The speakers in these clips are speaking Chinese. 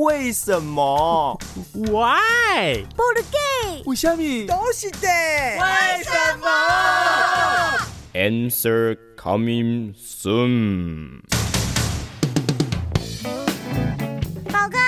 为什么？Why？不的 gay？为什么？都是的。为什么？Answer coming soon。宝哥，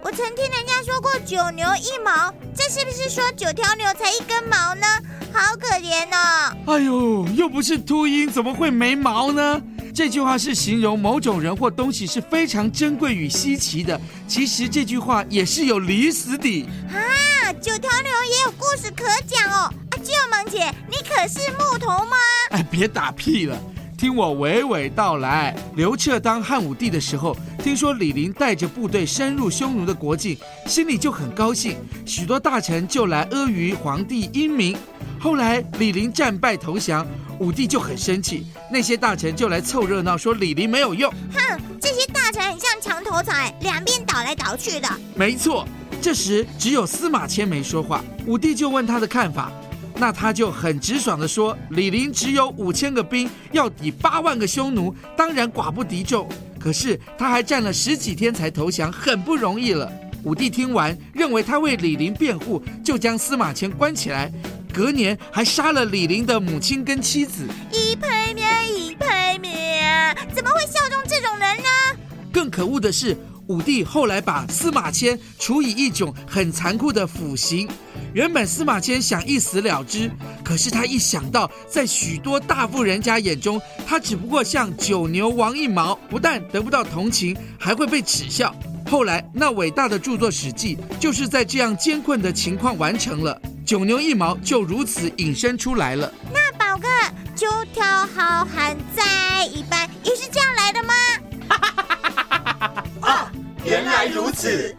我曾听人家说过九牛一毛，这是不是说九条牛才一根毛呢？好可怜哦！哎呦，又不是秃鹰，怎么会没毛呢？这句话是形容某种人或东西是非常珍贵与稀奇的。其实这句话也是有理死的啊！九条牛也有故事可讲哦！啊，舅萌姐，你可是木头吗？哎，别打屁了，听我娓娓道来。刘彻当汉武帝的时候，听说李陵带着部队深入匈奴的国境，心里就很高兴，许多大臣就来阿谀皇帝英明。后来李陵战败投降，武帝就很生气，那些大臣就来凑热闹，说李陵没有用。哼，这些大臣很像墙头草，两边倒来倒去的。没错，这时只有司马迁没说话，武帝就问他的看法，那他就很直爽的说，李陵只有五千个兵，要抵八万个匈奴，当然寡不敌众。可是他还战了十几天才投降，很不容易了。武帝听完，认为他为李陵辩护，就将司马迁关起来。隔年还杀了李陵的母亲跟妻子，一拍灭，一拍灭，怎么会效忠这种人呢？更可恶的是，武帝后来把司马迁处以一种很残酷的腐刑。原本司马迁想一死了之，可是他一想到在许多大富人家眼中，他只不过像九牛王一毛，不但得不到同情，还会被耻笑。后来那伟大的著作《史记》，就是在这样艰困的情况完成了。九牛一毛就如此引申出来了。那宝哥，九条好汉在一般也是这样来的吗？啊，原来如此。